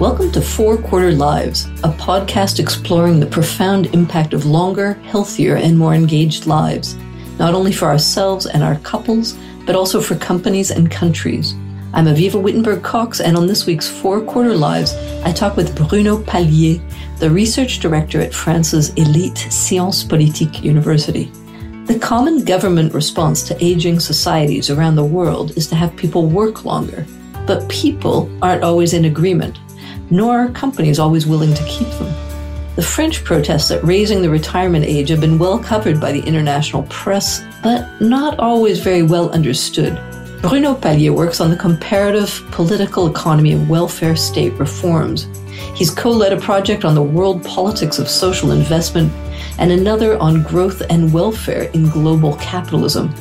Welcome to Four Quarter Lives, a podcast exploring the profound impact of longer, healthier, and more engaged lives, not only for ourselves and our couples, but also for companies and countries. I'm Avivah Wittenberg Cox, and on this week's Four Quarter Lives, I talk with Bruno Palier, the research director at France's elite Sciences Politiques University. The common government response to aging societies around the world is to have people work longer. But people aren't always in agreement, nor are companies always willing to keep them. The French protests at raising the retirement age have been well covered by the international press, but not always very well understood. Bruno Palier works on the comparative political economy of welfare state reforms. He's co led a project on the world politics of social investment and another on growth and welfare in global capitalism.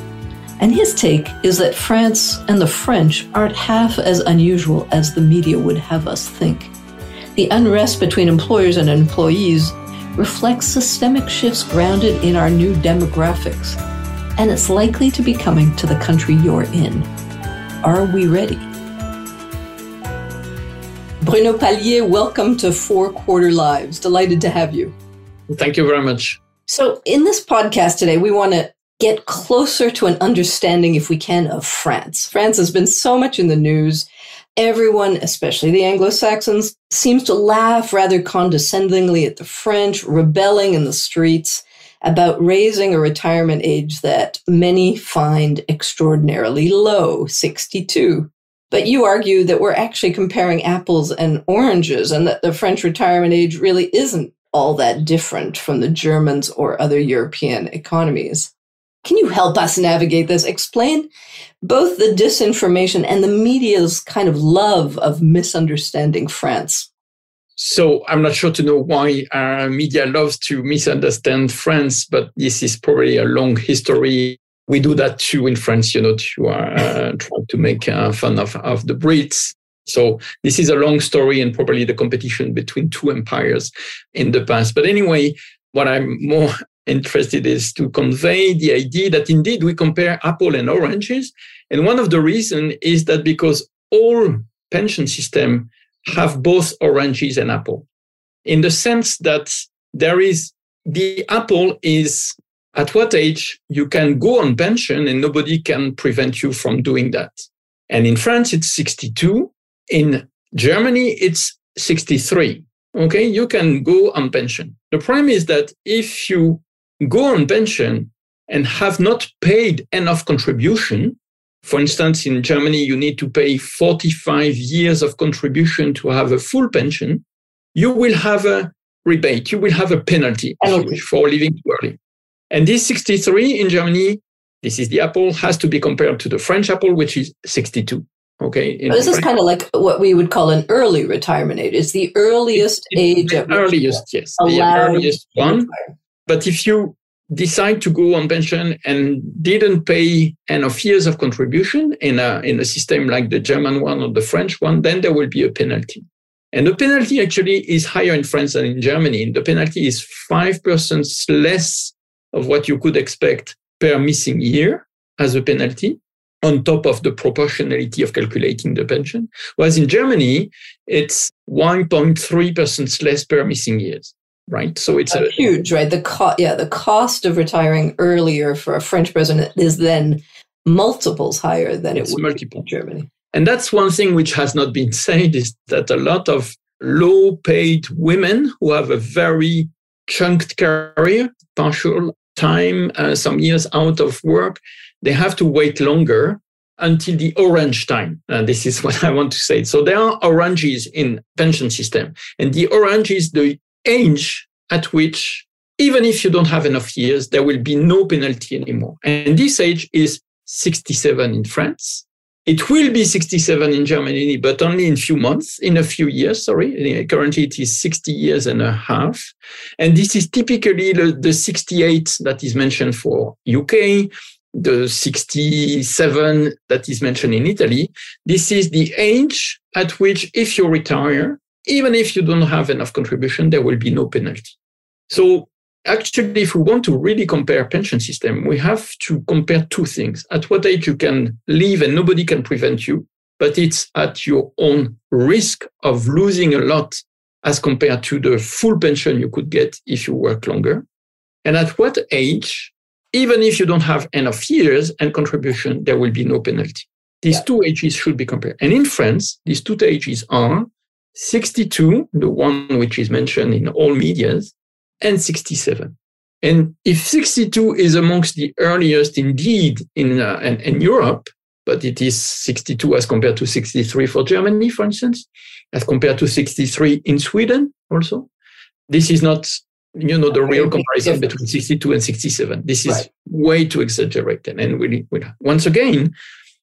And his take is that France and the French aren't half as unusual as the media would have us think. The unrest between employers and employees reflects systemic shifts grounded in our new demographics, and it's likely to be coming to the country you're in. Are we ready? Bruno Palier, welcome to Four Quarter Lives. Delighted to have you. Thank you very much. So, in this podcast today, we want to get closer to an understanding, if we can, of France. France has been so much in the news. Everyone, especially the Anglo Saxons, seems to laugh rather condescendingly at the French rebelling in the streets about raising a retirement age that many find extraordinarily low 62. But you argue that we're actually comparing apples and oranges and that the French retirement age really isn't all that different from the Germans or other European economies. Can you help us navigate this? Explain both the disinformation and the media's kind of love of misunderstanding France. So I'm not sure to know why our media loves to misunderstand France, but this is probably a long history. We do that too in France, you know, to uh, try to make uh, fun of, of the Brits. So this is a long story and probably the competition between two empires in the past. But anyway, what I'm more interested is to convey the idea that indeed we compare apple and oranges. And one of the reasons is that because all pension systems have both oranges and apple, in the sense that there is the apple is at what age you can go on pension and nobody can prevent you from doing that. And in France, it's 62. In Germany, it's 63. Okay, you can go on pension. The problem is that if you go on pension and have not paid enough contribution, for instance, in Germany, you need to pay 45 years of contribution to have a full pension, you will have a rebate, you will have a penalty for leaving too early. And this 63 in Germany, this is the apple, has to be compared to the French apple, which is 62. Okay. This is kind of like what we would call an early retirement age. It's the earliest it's, age the earliest, yes, the earliest one. But if you decide to go on pension and didn't pay enough years of contribution in a in a system like the German one or the French one, then there will be a penalty. And the penalty actually is higher in France than in Germany. The penalty is five percent less of what you could expect per missing year as a penalty on top of the proportionality of calculating the pension. Whereas in Germany, it's 1.3% less per missing years, right? So it's a, huge, right? The cost, yeah, the cost of retiring earlier for a French president is then multiples higher than it would multiple. in Germany. And that's one thing which has not been said is that a lot of low paid women who have a very chunked career, partial time, uh, some years out of work, they have to wait longer until the orange time. And this is what I want to say. So there are oranges in pension system, and the orange is the age at which, even if you don't have enough years, there will be no penalty anymore. And this age is 67 in France. It will be 67 in Germany, but only in few months, in a few years, sorry. Uh, currently it is 60 years and a half. And this is typically the, the 68 that is mentioned for UK, the 67 that is mentioned in Italy, this is the age at which, if you retire, even if you don't have enough contribution, there will be no penalty. So actually, if we want to really compare pension system, we have to compare two things. At what age you can leave and nobody can prevent you, but it's at your own risk of losing a lot as compared to the full pension you could get if you work longer. And at what age, even if you don't have enough years and contribution, there will be no penalty. These yeah. two ages should be compared. And in France, these two ages are 62, the one which is mentioned in all medias, and 67. And if 62 is amongst the earliest indeed in, uh, in, in Europe, but it is 62 as compared to 63 for Germany, for instance, as compared to 63 in Sweden also. This is not, you know, the real comparison between 62 and 67. This is right. way too exaggerated. And we, we, once again,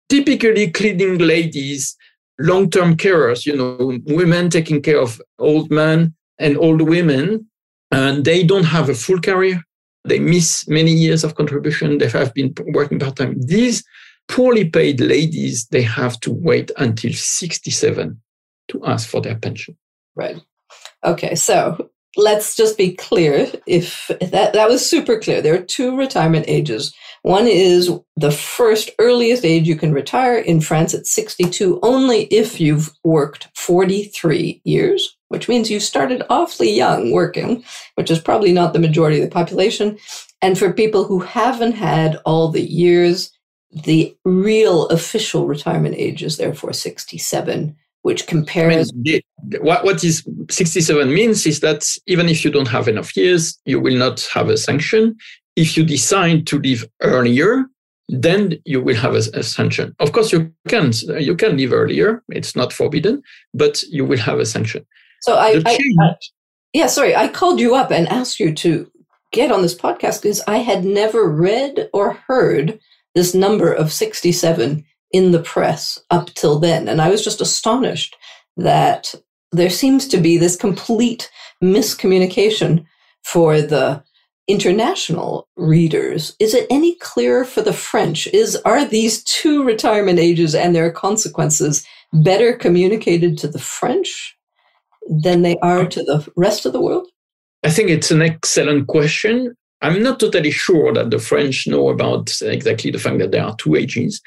typically cleaning ladies, long-term carers, you know, women taking care of old men and old women, and they don't have a full career. They miss many years of contribution. They have been working part-time. These poorly paid ladies, they have to wait until 67 to ask for their pension. Right. Okay. So let's just be clear. If that, that was super clear, there are two retirement ages. One is the first earliest age you can retire in France at 62 only if you've worked 43 years, which means you started awfully young working, which is probably not the majority of the population. And for people who haven't had all the years, the real official retirement age is therefore 67 which compares. I mean, the, what, what is 67 means is that even if you don't have enough years, you will not have a sanction. If you decide to leave earlier, then you will have a, a sanction. Of course, you can you can leave earlier; it's not forbidden, but you will have a sanction. So I, I, I yeah, sorry, I called you up and asked you to get on this podcast because I had never read or heard this number of 67 in the press up till then. And I was just astonished that there seems to be this complete miscommunication for the international readers. Is it any clearer for the French? Is are these two retirement ages and their consequences better communicated to the French than they are to the rest of the world? I think it's an excellent question. I'm not totally sure that the French know about exactly the fact that there are two ages.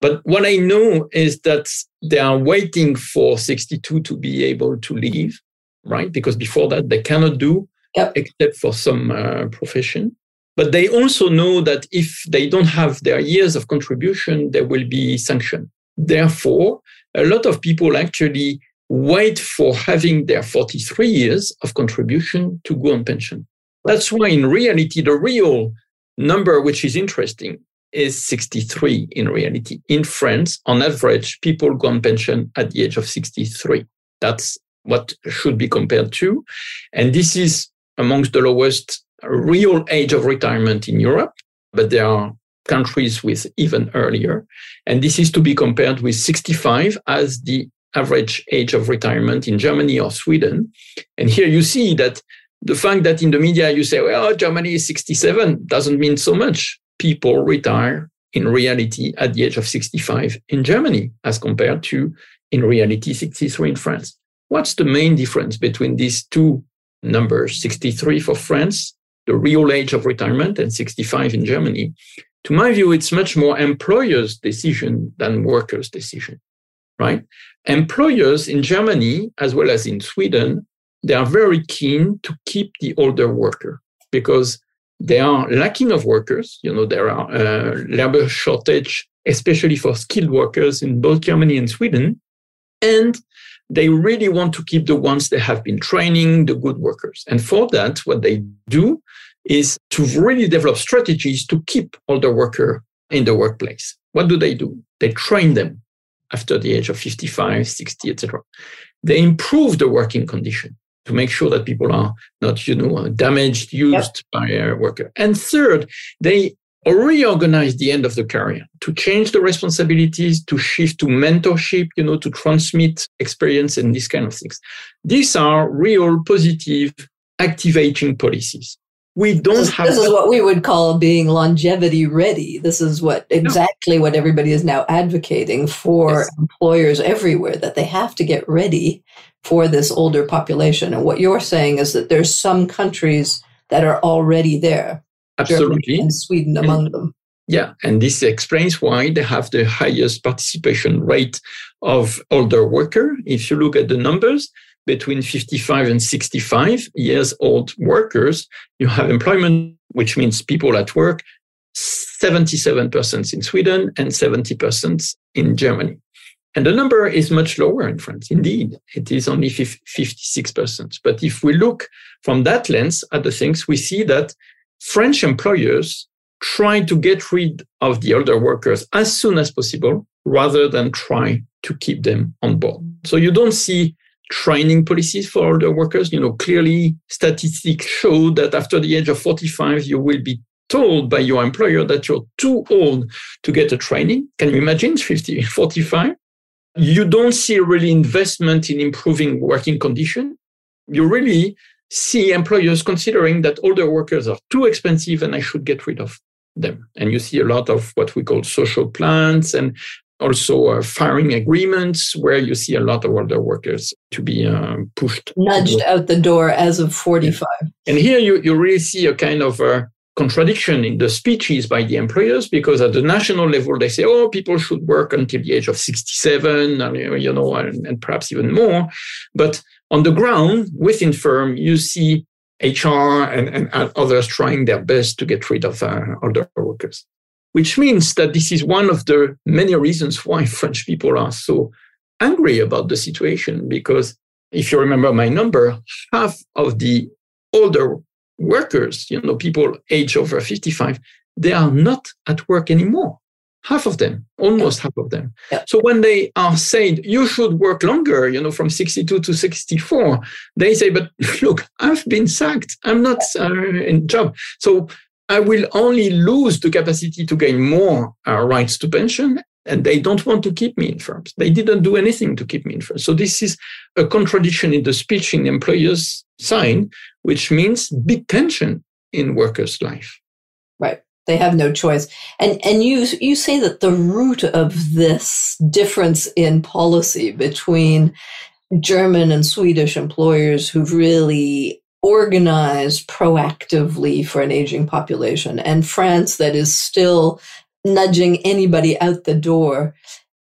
But what I know is that they are waiting for 62 to be able to leave, right? Because before that, they cannot do, yep. except for some uh, profession. But they also know that if they don't have their years of contribution, there will be sanctioned. Therefore, a lot of people actually wait for having their 43 years of contribution to go on pension. That's why, in reality, the real number, which is interesting, is 63 in reality. In France, on average, people go on pension at the age of 63. That's what should be compared to. And this is amongst the lowest real age of retirement in Europe, but there are countries with even earlier. And this is to be compared with 65 as the average age of retirement in Germany or Sweden. And here you see that the fact that in the media you say, well, Germany is 67 doesn't mean so much people retire in reality at the age of 65 in Germany as compared to in reality 63 in France. What's the main difference between these two numbers, 63 for France, the real age of retirement, and 65 in Germany? To my view, it's much more employers' decision than workers' decision, right? Employers in Germany, as well as in Sweden, they are very keen to keep the older worker because they are lacking of workers. You know, there are uh, labor shortage, especially for skilled workers in both Germany and Sweden. And they really want to keep the ones they have been training, the good workers. And for that, what they do is to really develop strategies to keep older worker in the workplace. What do they do? They train them after the age of 55, 60, etc. They improve the working condition to make sure that people are not, you know, uh, damaged, used yep. by a worker. And third, they reorganize the end of the career to change the responsibilities, to shift to mentorship, you know, to transmit experience and these kind of things. These are real positive activating policies. We don't this, have. This is what we would call being longevity ready. This is what exactly no. what everybody is now advocating for yes. employers everywhere that they have to get ready for this older population. And what you're saying is that there's some countries that are already there. Absolutely. Germany and Sweden among them. Yeah, and this explains why they have the highest participation rate of older worker. If you look at the numbers between 55 and 65 years old workers, you have employment, which means people at work, 77% in Sweden and 70% in Germany. And the number is much lower in France. Indeed, it is only 56%. But if we look from that lens at the things, we see that French employers try to get rid of the older workers as soon as possible rather than try to keep them on board. So you don't see training policies for older workers. You know, clearly statistics show that after the age of 45, you will be told by your employer that you're too old to get a training. Can you imagine 50, 45? You don't see really investment in improving working condition. You really see employers considering that older workers are too expensive and I should get rid of them. And you see a lot of what we call social plans and also uh, firing agreements where you see a lot of older workers to be uh, pushed nudged out the door as of 45 and here you, you really see a kind of a contradiction in the speeches by the employers because at the national level they say oh people should work until the age of 67 you know and, and perhaps even more but on the ground within firm you see hr and, and, others trying their best to get rid of uh, older workers which means that this is one of the many reasons why French people are so angry about the situation. Because if you remember my number, half of the older workers, you know, people age over 55, they are not at work anymore. Half of them, almost half of them. Yeah. So when they are saying you should work longer, you know, from 62 to 64, they say, but look, I've been sacked. I'm not uh, in job. So I will only lose the capacity to gain more uh, rights to pension. And they don't want to keep me in firms. They didn't do anything to keep me in firms. So this is a contradiction in the speech in the employer's sign, which means big tension in workers' life. Right. They have no choice. And and you you say that the root of this difference in policy between German and Swedish employers who've really organized proactively for an aging population, and France that is still nudging anybody out the door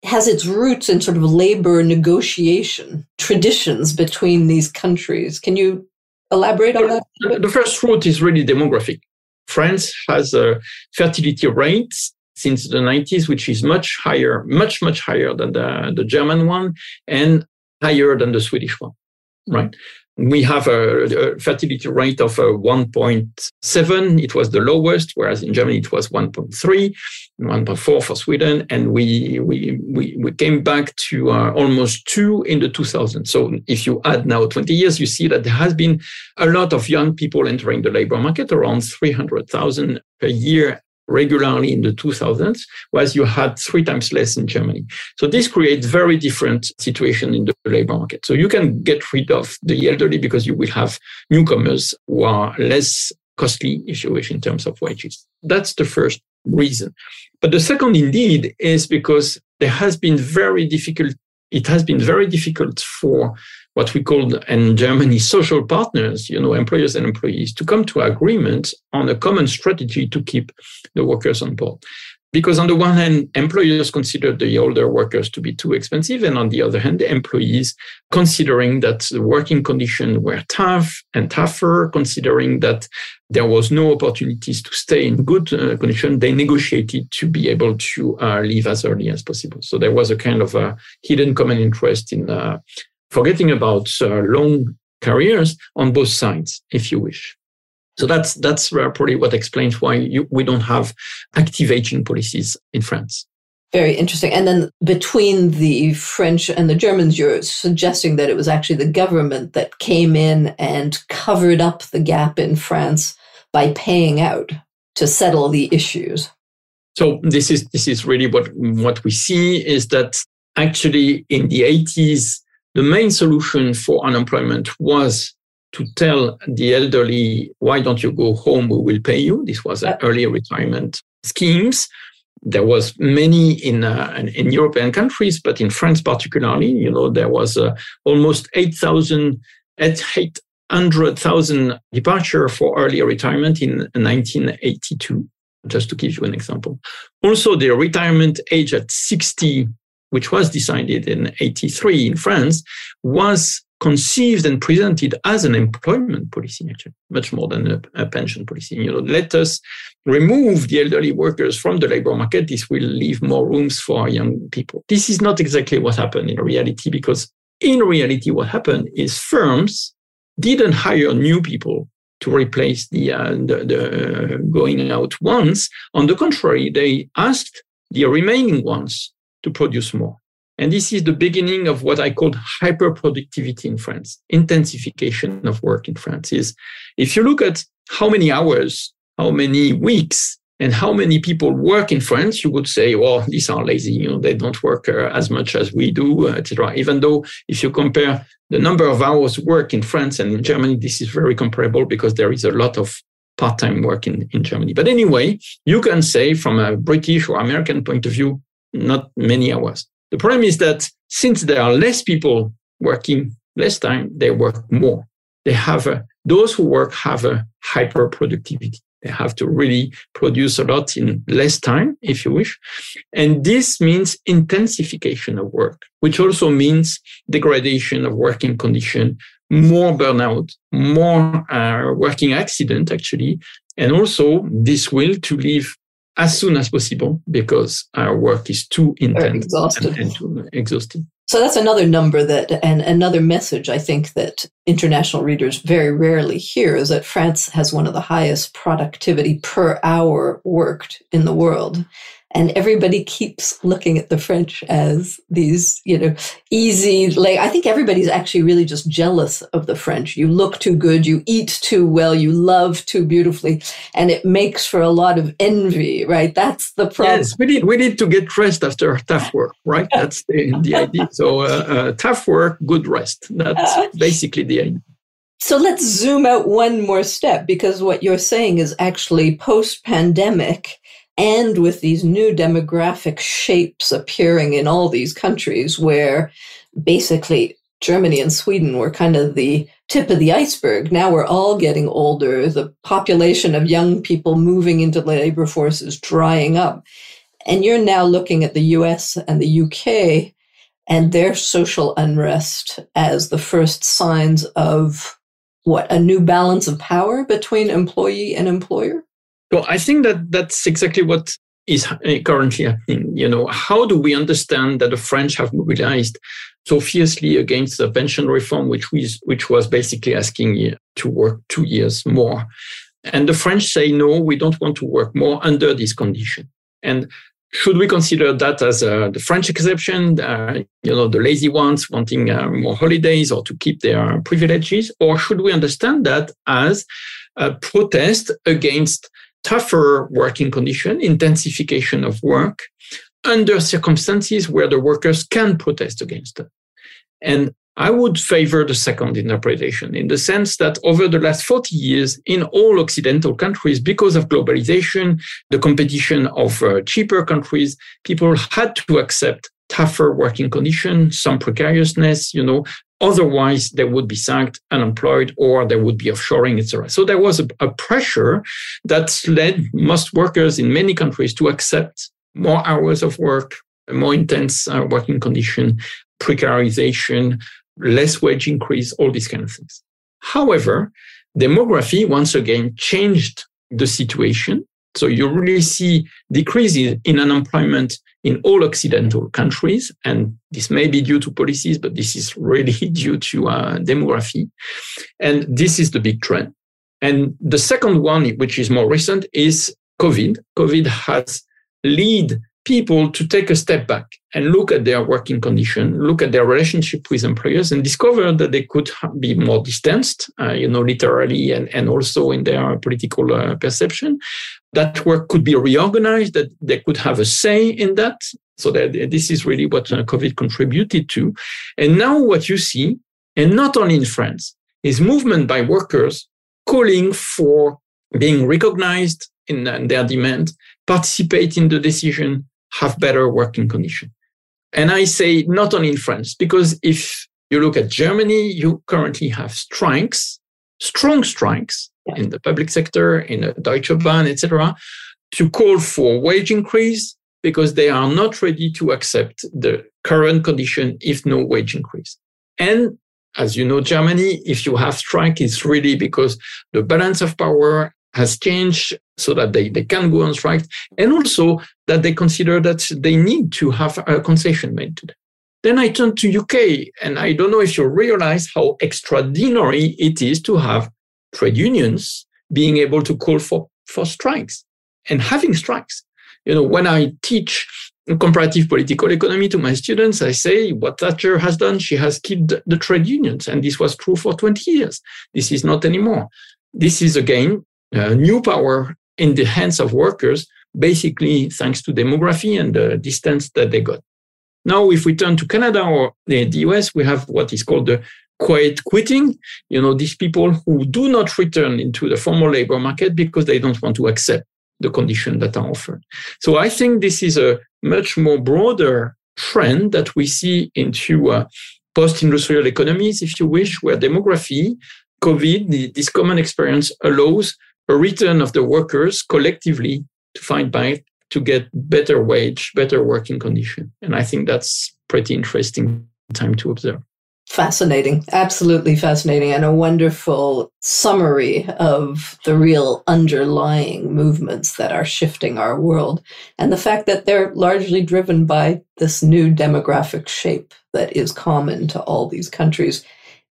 has its roots in sort of labor negotiation traditions between these countries. Can you elaborate on that? The first root is really demographic. France has a fertility rate since the 90s, which is much higher, much, much higher than the, the German one and higher than the Swedish one, hmm. right? We have a, a fertility rate of uh, 1.7. It was the lowest, whereas in Germany it was 1.3, 1.4 for Sweden, and we we we, we came back to uh, almost two in the 2000s. So if you add now 20 years, you see that there has been a lot of young people entering the labor market, around 300,000 per year regularly in the 2000s, whereas you had three times less in Germany. So this creates very different situation in the labor market. So you can get rid of the elderly because you will have newcomers who are less costly, if you wish, in terms of wages. That's the first reason. But the second indeed is because there has been very difficult, it has been very difficult for what we call in Germany social partners, you know, employers and employees, to come to agreement on a common strategy to keep the workers on board. Because on the one hand, employers consider the older workers to be too expensive, and on the other hand, the employees considering that the working conditions were tough and tougher, considering that there was no opportunities to stay in good uh, condition, they negotiated to be able to uh, leave as early as possible. So there was a kind of a hidden common interest in uh, forgetting about uh, long careers on both sides, if you wish. So that's that's probably what explains why you, we don't have active aging policies in France. Very interesting. And then between the French and the Germans, you're suggesting that it was actually the government that came in and covered up the gap in France by paying out to settle the issues. So this is this is really what what we see is that actually in the 80s the main solution for unemployment was to tell the elderly, why don't you go home? We will pay you. This was an early retirement schemes. There was many in, uh, in European countries, but in France particularly, you know, there was uh, almost 8,000, 800,000 departure for early retirement in 1982. just to give you an example. Also, the retirement age at 60, which was decided in 83 in France, was conceived and presented as an employment policy, actually, much more than a, a, pension policy. You know, let us remove the elderly workers from the labor market. This will leave more rooms for young people. This is not exactly what happened in reality, because in reality, what happened is firms didn't hire new people to replace the, uh, the, the going out ones. On the contrary, they asked the remaining ones to produce more. And this is the beginning of what I call hyperproductivity in France, intensification of work in France. Is if you look at how many hours, how many weeks, and how many people work in France, you would say, well, these are lazy. You know, they don't work uh, as much as we do, etc. Even though, if you compare the number of hours work in France and in Germany, this is very comparable because there is a lot of part-time work in, in Germany. But anyway, you can say from a British or American point of view, not many hours. The problem is that since there are less people working less time, they work more. They have a, those who work have a hyper productivity. They have to really produce a lot in less time, if you wish. And this means intensification of work, which also means degradation of working condition, more burnout, more uh, working accident, actually. And also this will to leave as soon as possible because our work is too intense and, and too exhausting. So that's another number that, and another message I think that international readers very rarely hear is that France has one of the highest productivity per hour worked in the world and everybody keeps looking at the French as these, you know, easy. Like I think everybody's actually really just jealous of the French. You look too good, you eat too well, you love too beautifully, and it makes for a lot of envy, right? That's the problem. Yes, we need we need to get rest after tough work, right? That's the, the idea. So uh, uh, tough work, good rest. That's basically the idea. So let's zoom out one more step because what you're saying is actually post pandemic and with these new demographic shapes appearing in all these countries where basically Germany and Sweden were kind of the tip of the iceberg. Now we're all getting older. The population of young people moving into labor force is drying up. And you're now looking at the US and the UK and their social unrest as the first signs of what a new balance of power between employee and employer? So I think that that's exactly what is currently happening. You know, how do we understand that the French have mobilized so fiercely against the pension reform, which was which was basically asking to work two years more, and the French say no, we don't want to work more under this condition. And should we consider that as uh, the French exception? Uh, you know, the lazy ones wanting uh, more holidays or to keep their privileges, or should we understand that as a protest against tougher working condition, intensification of work under circumstances where the workers can protest against it. And I would favor the second interpretation in the sense that over the last 40 years in all Occidental countries, because of globalization, the competition of uh, cheaper countries, people had to accept tougher working conditions, some precariousness, you know, Otherwise, they would be sacked, unemployed, or there would be offshoring, etc. So there was a, a pressure that led most workers in many countries to accept more hours of work, more intense uh, working condition, precarization, less wage increase, all these kind of things. However, demography once again changed the situation. So you really see decreases in unemployment in all Occidental countries. And this may be due to policies, but this is really due to uh, demography. And this is the big trend. And the second one, which is more recent, is COVID. COVID has lead people to take a step back and look at their working condition, look at their relationship with employers, and discover that they could be more distanced, uh, you know, literally and, and also in their political uh, perception. That work could be reorganized, that they could have a say in that. So that this is really what uh, COVID contributed to. And now what you see, and not only in France, is movement by workers calling for being recognized in their demand, participate in the decision, have better working conditions. And I say not only in France, because if you look at Germany, you currently have strikes, strong strikes in the public sector, in the Deutsche Bahn, etc., to call for wage increase because they are not ready to accept the current condition if no wage increase. And as you know, Germany, if you have strike, it's really because the balance of power has changed so that they, they can go on strike and also that they consider that they need to have a concession made to them. Then I turn to UK and I don't know if you realize how extraordinary it is to have trade unions being able to call for, for strikes and having strikes. You know, when I teach comparative political economy to my students, I say what Thatcher has done, she has killed the trade unions. And this was true for 20 years. This is not anymore. This is again a new power in the hands of workers, basically thanks to demography and the distance that they got. Now, if we turn to Canada or the US, we have what is called the quiet quitting. You know, these people who do not return into the formal labor market because they don't want to accept the conditions that are offered. So I think this is a much more broader trend that we see into uh, post-industrial economies, if you wish, where demography, COVID, the, this common experience allows a return of the workers collectively to find back to get better wage, better working condition. And I think that's pretty interesting time to observe. Fascinating, absolutely fascinating, and a wonderful summary of the real underlying movements that are shifting our world. And the fact that they're largely driven by this new demographic shape that is common to all these countries.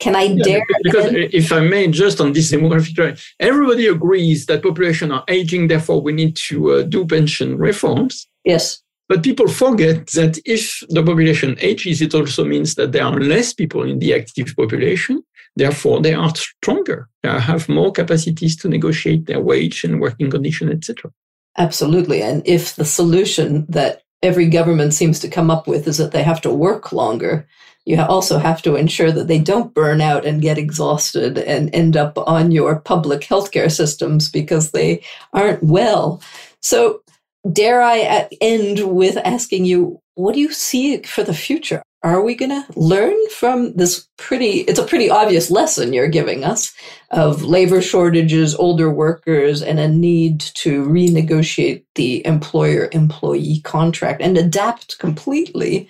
Can I yeah, dare? Because if I may, just on this demographic trend, everybody agrees that population are aging, therefore we need to uh, do pension reforms. Yes. But people forget that if the population ages, it also means that there are less people in the active population. Therefore, they are stronger. They have more capacities to negotiate their wage and working condition, etc. Absolutely. And if the solution that every government seems to come up with is that they have to work longer, you also have to ensure that they don't burn out and get exhausted and end up on your public healthcare systems because they aren't well. So dare I uh, end with asking you, what do you see for the future? Are we going to learn from this pretty, it's a pretty obvious lesson you're giving us of labor shortages, older workers, and a need to renegotiate the employer employee contract and adapt completely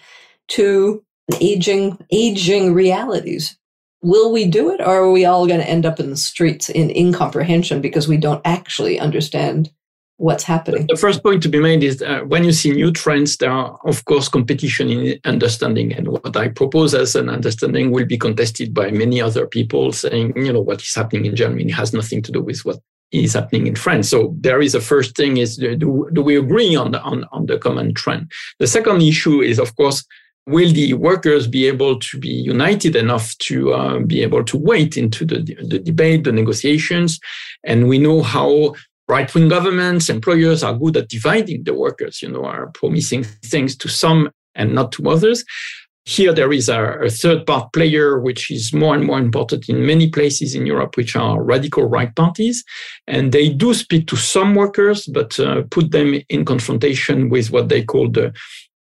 to aging, aging realities. Will we do it or are we all going to end up in the streets in incomprehension because we don't actually understand what's happening. The first point to be made is uh, when you see new trends, there are, of course, competition in understanding. And what I propose as an understanding will be contested by many other people saying, you know, what is happening in Germany has nothing to do with what is happening in France. So there is a first thing is do, do we agree on the, on, on the common trend? The second issue is, of course, will the workers be able to be united enough to uh, be able to wait into the, the debate, the negotiations? And we know how right wing governments, employers are good at dividing the workers, you know, are promising things to some and not to others. Here, there is a, a, third part player, which is more and more important in many places in Europe, which are radical right parties. And they do speak to some workers, but uh, put them in confrontation with what they call the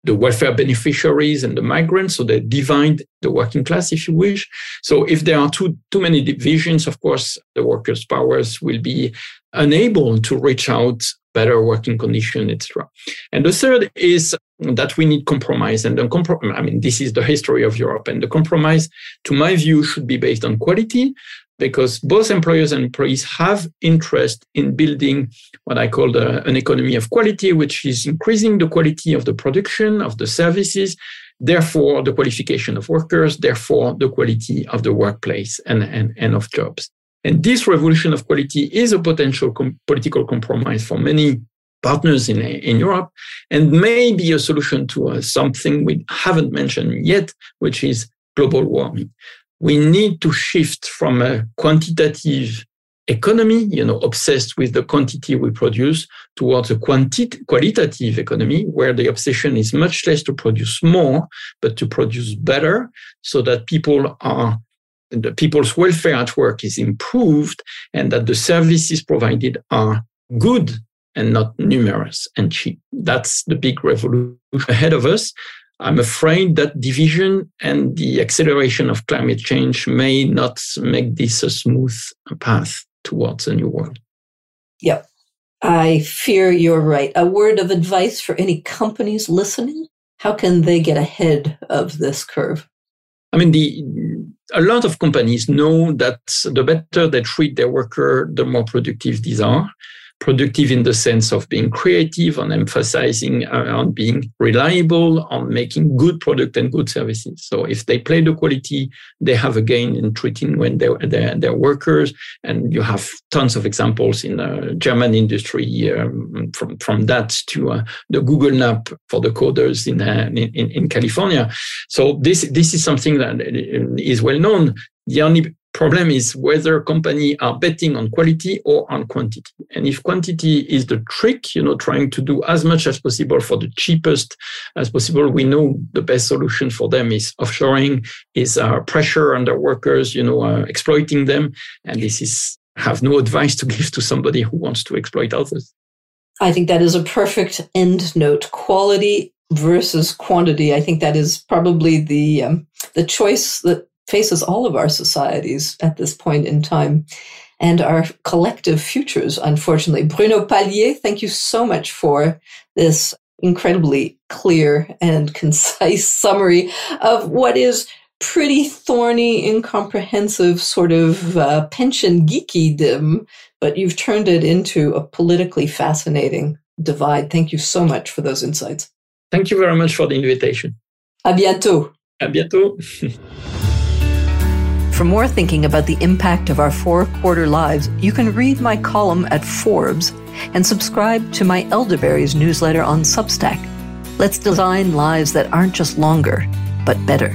the welfare beneficiaries and the migrants. So they divide the working class, if you wish. So if there are too, too many divisions, of course, the workers' powers will be unable to reach out better working condition, etc. And the third is that we need compromise. And the comprom- I mean, this is the history of Europe. And the compromise, to my view, should be based on quality, because both employers and employees have interest in building what I call the, an economy of quality, which is increasing the quality of the production of the services, therefore the qualification of workers, therefore the quality of the workplace and, and, and of jobs. And this revolution of quality is a potential com- political compromise for many partners in, in Europe and may be a solution to uh, something we haven't mentioned yet, which is global warming we need to shift from a quantitative economy, you know, obsessed with the quantity we produce towards a quanti- qualitative economy where the obsession is much less to produce more, but to produce better so that people are the people's welfare at work is improved and that the services provided are good and not numerous and cheap. That's the big revolution ahead of us. I'm afraid that division and the acceleration of climate change may not make this a smooth path towards a new world. Yep. I fear you're right. A word of advice for any companies listening? How can they get ahead of this curve? I mean, the a lot of companies know that the better they treat their worker, the more productive these are productive in the sense of being creative, on emphasizing uh, on being reliable, on making good product and good services. So if they play the quality, they have a gain in treating when they're, they're, they're workers. And you have tons of examples in German industry um, from, from that to uh, the Google Nap for the coders in, uh, in, in California. So this, this is something that is well known. The only problem is whether company are betting on quality or on quantity. And if quantity is the trick, you know, trying to do as much as possible for the cheapest as possible, we know the best solution for them is offshoring, is uh, pressure on their workers, you know, uh, exploiting them. And this is have no advice to give to somebody who wants to exploit others. I think that is a perfect end note. Quality versus quantity. I think that is probably the um, the choice that faces all of our societies at this point in time and our collective futures, unfortunately. Bruno Palier, thank you so much for this incredibly clear and concise summary of what is pretty thorny, incomprehensive sort of uh, pension geekydom, but you've turned it into a politically fascinating divide. Thank you so much for those insights. Thank you very much for the invitation. À bientôt. À bientôt. For more thinking about the impact of our four quarter lives, you can read my column at Forbes and subscribe to my Elderberries newsletter on Substack. Let's design lives that aren't just longer, but better.